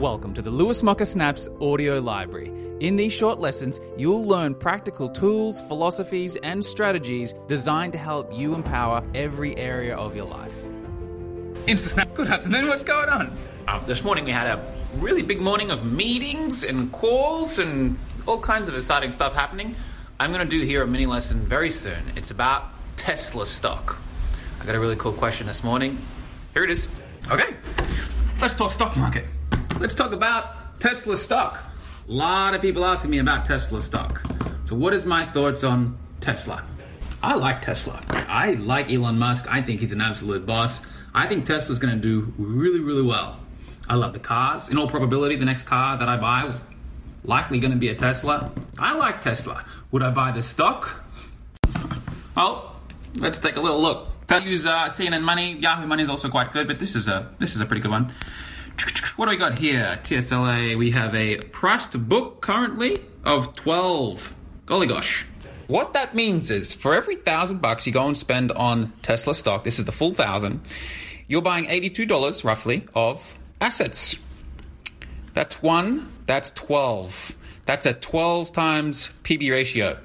Welcome to the Lewis Mocker Snaps audio library. In these short lessons, you'll learn practical tools, philosophies, and strategies designed to help you empower every area of your life. InstaSnap, good afternoon, what's going on? Uh, this morning we had a really big morning of meetings and calls and all kinds of exciting stuff happening. I'm going to do here a mini lesson very soon. It's about Tesla stock. I got a really cool question this morning. Here it is. Okay, let's talk stock market. Let's talk about Tesla stock. A lot of people asking me about Tesla stock. So, what is my thoughts on Tesla? I like Tesla. I like Elon Musk. I think he's an absolute boss. I think Tesla's going to do really, really well. I love the cars. In all probability, the next car that I buy is likely going to be a Tesla. I like Tesla. Would I buy the stock? well, let's take a little look. I use uh, CNN Money. Yahoo Money is also quite good, but this is a this is a pretty good one. What do we got here? TSLA. We have a priced book currently of twelve. Golly gosh. What that means is for every thousand bucks you go and spend on Tesla stock, this is the full thousand, you're buying $82 roughly of assets. That's one, that's 12. That's a 12 times PB ratio.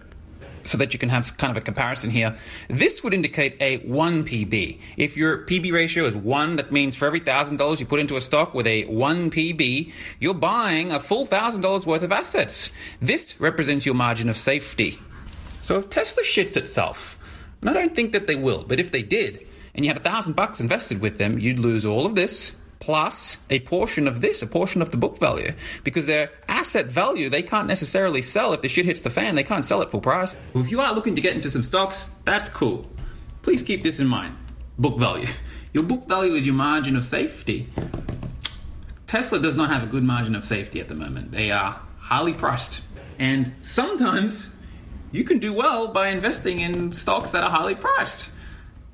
So that you can have kind of a comparison here. This would indicate a 1 PB. If your PB ratio is 1, that means for every $1,000 you put into a stock with a 1 PB, you're buying a full $1,000 worth of assets. This represents your margin of safety. So if Tesla shits itself, and I don't think that they will, but if they did, and you had a thousand bucks invested with them, you'd lose all of this plus a portion of this, a portion of the book value, because their asset value they can't necessarily sell if the shit hits the fan. They can't sell it full price. If you are looking to get into some stocks, that's cool. Please keep this in mind. Book value. Your book value is your margin of safety. Tesla does not have a good margin of safety at the moment. They are highly priced. And sometimes you can do well by investing in stocks that are highly priced.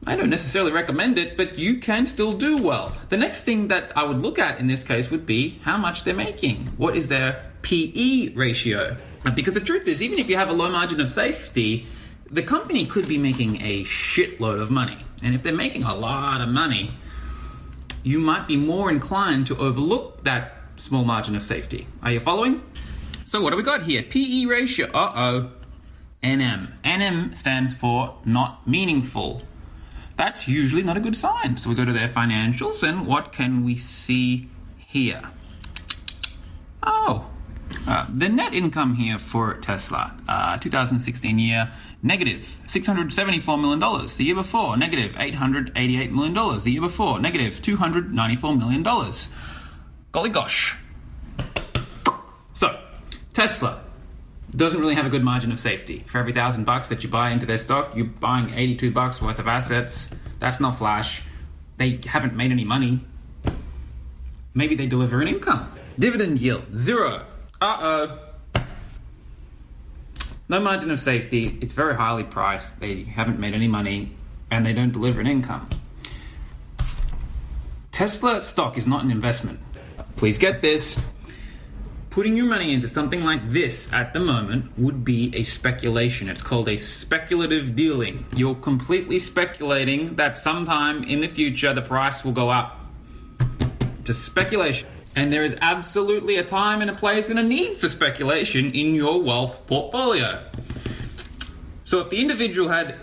I don't necessarily recommend it, but you can still do well. The next thing that I would look at in this case would be how much they're making. What is their PE ratio? Because the truth is, even if you have a low margin of safety, the company could be making a shitload of money. And if they're making a lot of money, you might be more inclined to overlook that small margin of safety. Are you following? So, what do we got here? PE ratio. Uh oh. NM. NM stands for not meaningful. That's usually not a good sign. So we go to their financials, and what can we see here? Oh, uh, the net income here for Tesla, uh, 2016 year, negative $674 million. The year before, negative $888 million. The year before, negative $294 million. Golly gosh. So, Tesla, doesn't really have a good margin of safety. For every thousand bucks that you buy into their stock, you're buying 82 bucks worth of assets. That's not flash. They haven't made any money. Maybe they deliver an income. Dividend yield, zero. Uh oh. No margin of safety. It's very highly priced. They haven't made any money and they don't deliver an income. Tesla stock is not an investment. Please get this putting your money into something like this at the moment would be a speculation. It's called a speculative dealing. You're completely speculating that sometime in the future the price will go up. It's speculation. And there is absolutely a time and a place and a need for speculation in your wealth portfolio. So if the individual had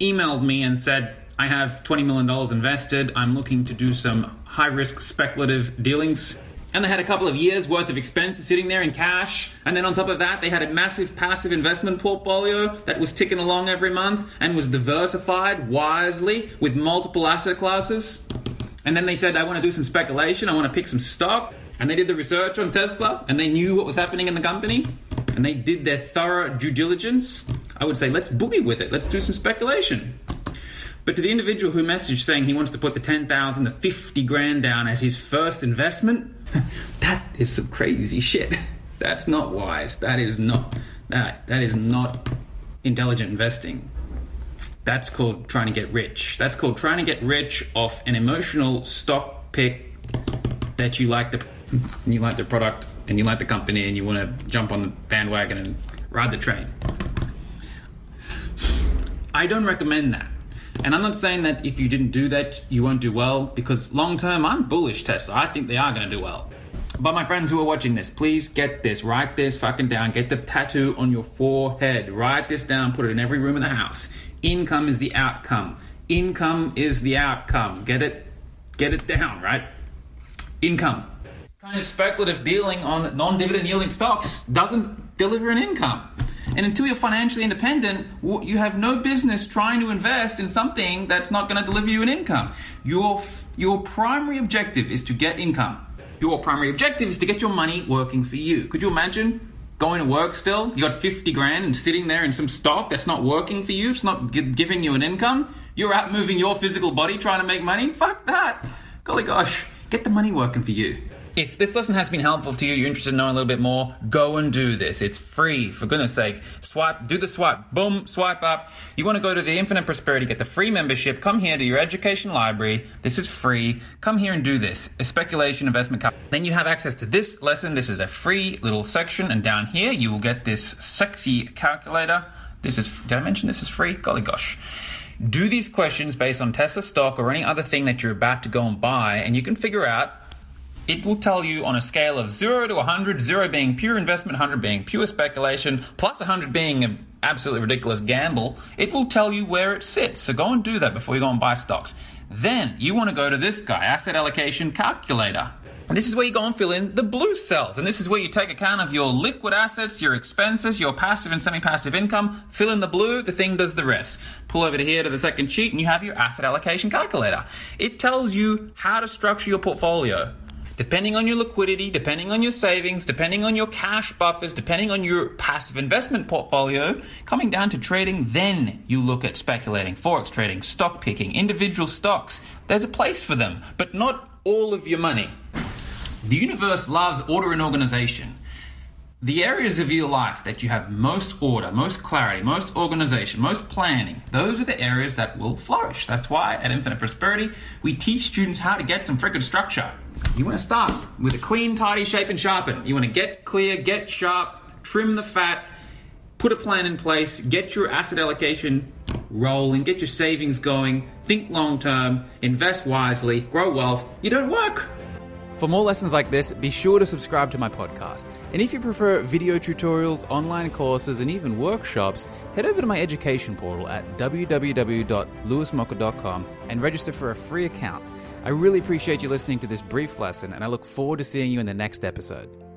emailed me and said, I have $20 million invested, I'm looking to do some high risk speculative dealings and they had a couple of years worth of expenses sitting there in cash. And then on top of that, they had a massive passive investment portfolio that was ticking along every month and was diversified wisely with multiple asset classes. And then they said, I want to do some speculation, I want to pick some stock. And they did the research on Tesla and they knew what was happening in the company and they did their thorough due diligence. I would say, let's boogie with it, let's do some speculation. But to the individual who messaged saying he wants to put the 10,000, the 50 grand down as his first investment, that is some crazy shit. That's not wise. That is not that that is not intelligent investing. That's called trying to get rich. That's called trying to get rich off an emotional stock pick that you like the you like the product and you like the company and you want to jump on the bandwagon and ride the train. I don't recommend that. And I'm not saying that if you didn't do that, you won't do well, because long term, I'm bullish Tesla. I think they are going to do well. But my friends who are watching this, please get this. Write this fucking down. Get the tattoo on your forehead. Write this down. Put it in every room in the house. Income is the outcome. Income is the outcome. Get it? Get it down, right? Income. Kind of speculative dealing on non dividend yielding stocks doesn't deliver an income. And until you're financially independent, you have no business trying to invest in something that's not going to deliver you an income. Your, your primary objective is to get income. Your primary objective is to get your money working for you. Could you imagine going to work still? You got 50 grand and sitting there in some stock that's not working for you, it's not giving you an income. You're out moving your physical body trying to make money? Fuck that. Golly gosh, get the money working for you. If this lesson has been helpful to you, you're interested in knowing a little bit more, go and do this. It's free, for goodness sake. Swipe, do the swipe, boom, swipe up. You want to go to the Infinite Prosperity, get the free membership, come here to your education library. This is free. Come here and do this. A speculation investment. Then you have access to this lesson. This is a free little section, and down here you will get this sexy calculator. This is, did I mention this is free? Golly gosh. Do these questions based on Tesla stock or any other thing that you're about to go and buy, and you can figure out it will tell you on a scale of 0 to 100, 0 being pure investment, 100 being pure speculation, plus 100 being an absolutely ridiculous gamble, it will tell you where it sits. So go and do that before you go and buy stocks. Then you want to go to this guy, Asset Allocation Calculator. And this is where you go and fill in the blue cells. And this is where you take account of your liquid assets, your expenses, your passive and semi passive income. Fill in the blue, the thing does the rest. Pull over to here to the second sheet, and you have your asset allocation calculator. It tells you how to structure your portfolio depending on your liquidity, depending on your savings, depending on your cash buffers, depending on your passive investment portfolio, coming down to trading, then you look at speculating, forex trading, stock picking, individual stocks. There's a place for them, but not all of your money. The universe loves order and organization. The areas of your life that you have most order, most clarity, most organization, most planning, those are the areas that will flourish. That's why at Infinite Prosperity, we teach students how to get some frickin' structure. You want to start with a clean, tidy shape and sharpen. You want to get clear, get sharp, trim the fat, put a plan in place, get your asset allocation rolling, get your savings going, think long term, invest wisely, grow wealth. You don't work. For more lessons like this, be sure to subscribe to my podcast. And if you prefer video tutorials, online courses, and even workshops, head over to my education portal at www.lewismocker.com and register for a free account. I really appreciate you listening to this brief lesson, and I look forward to seeing you in the next episode.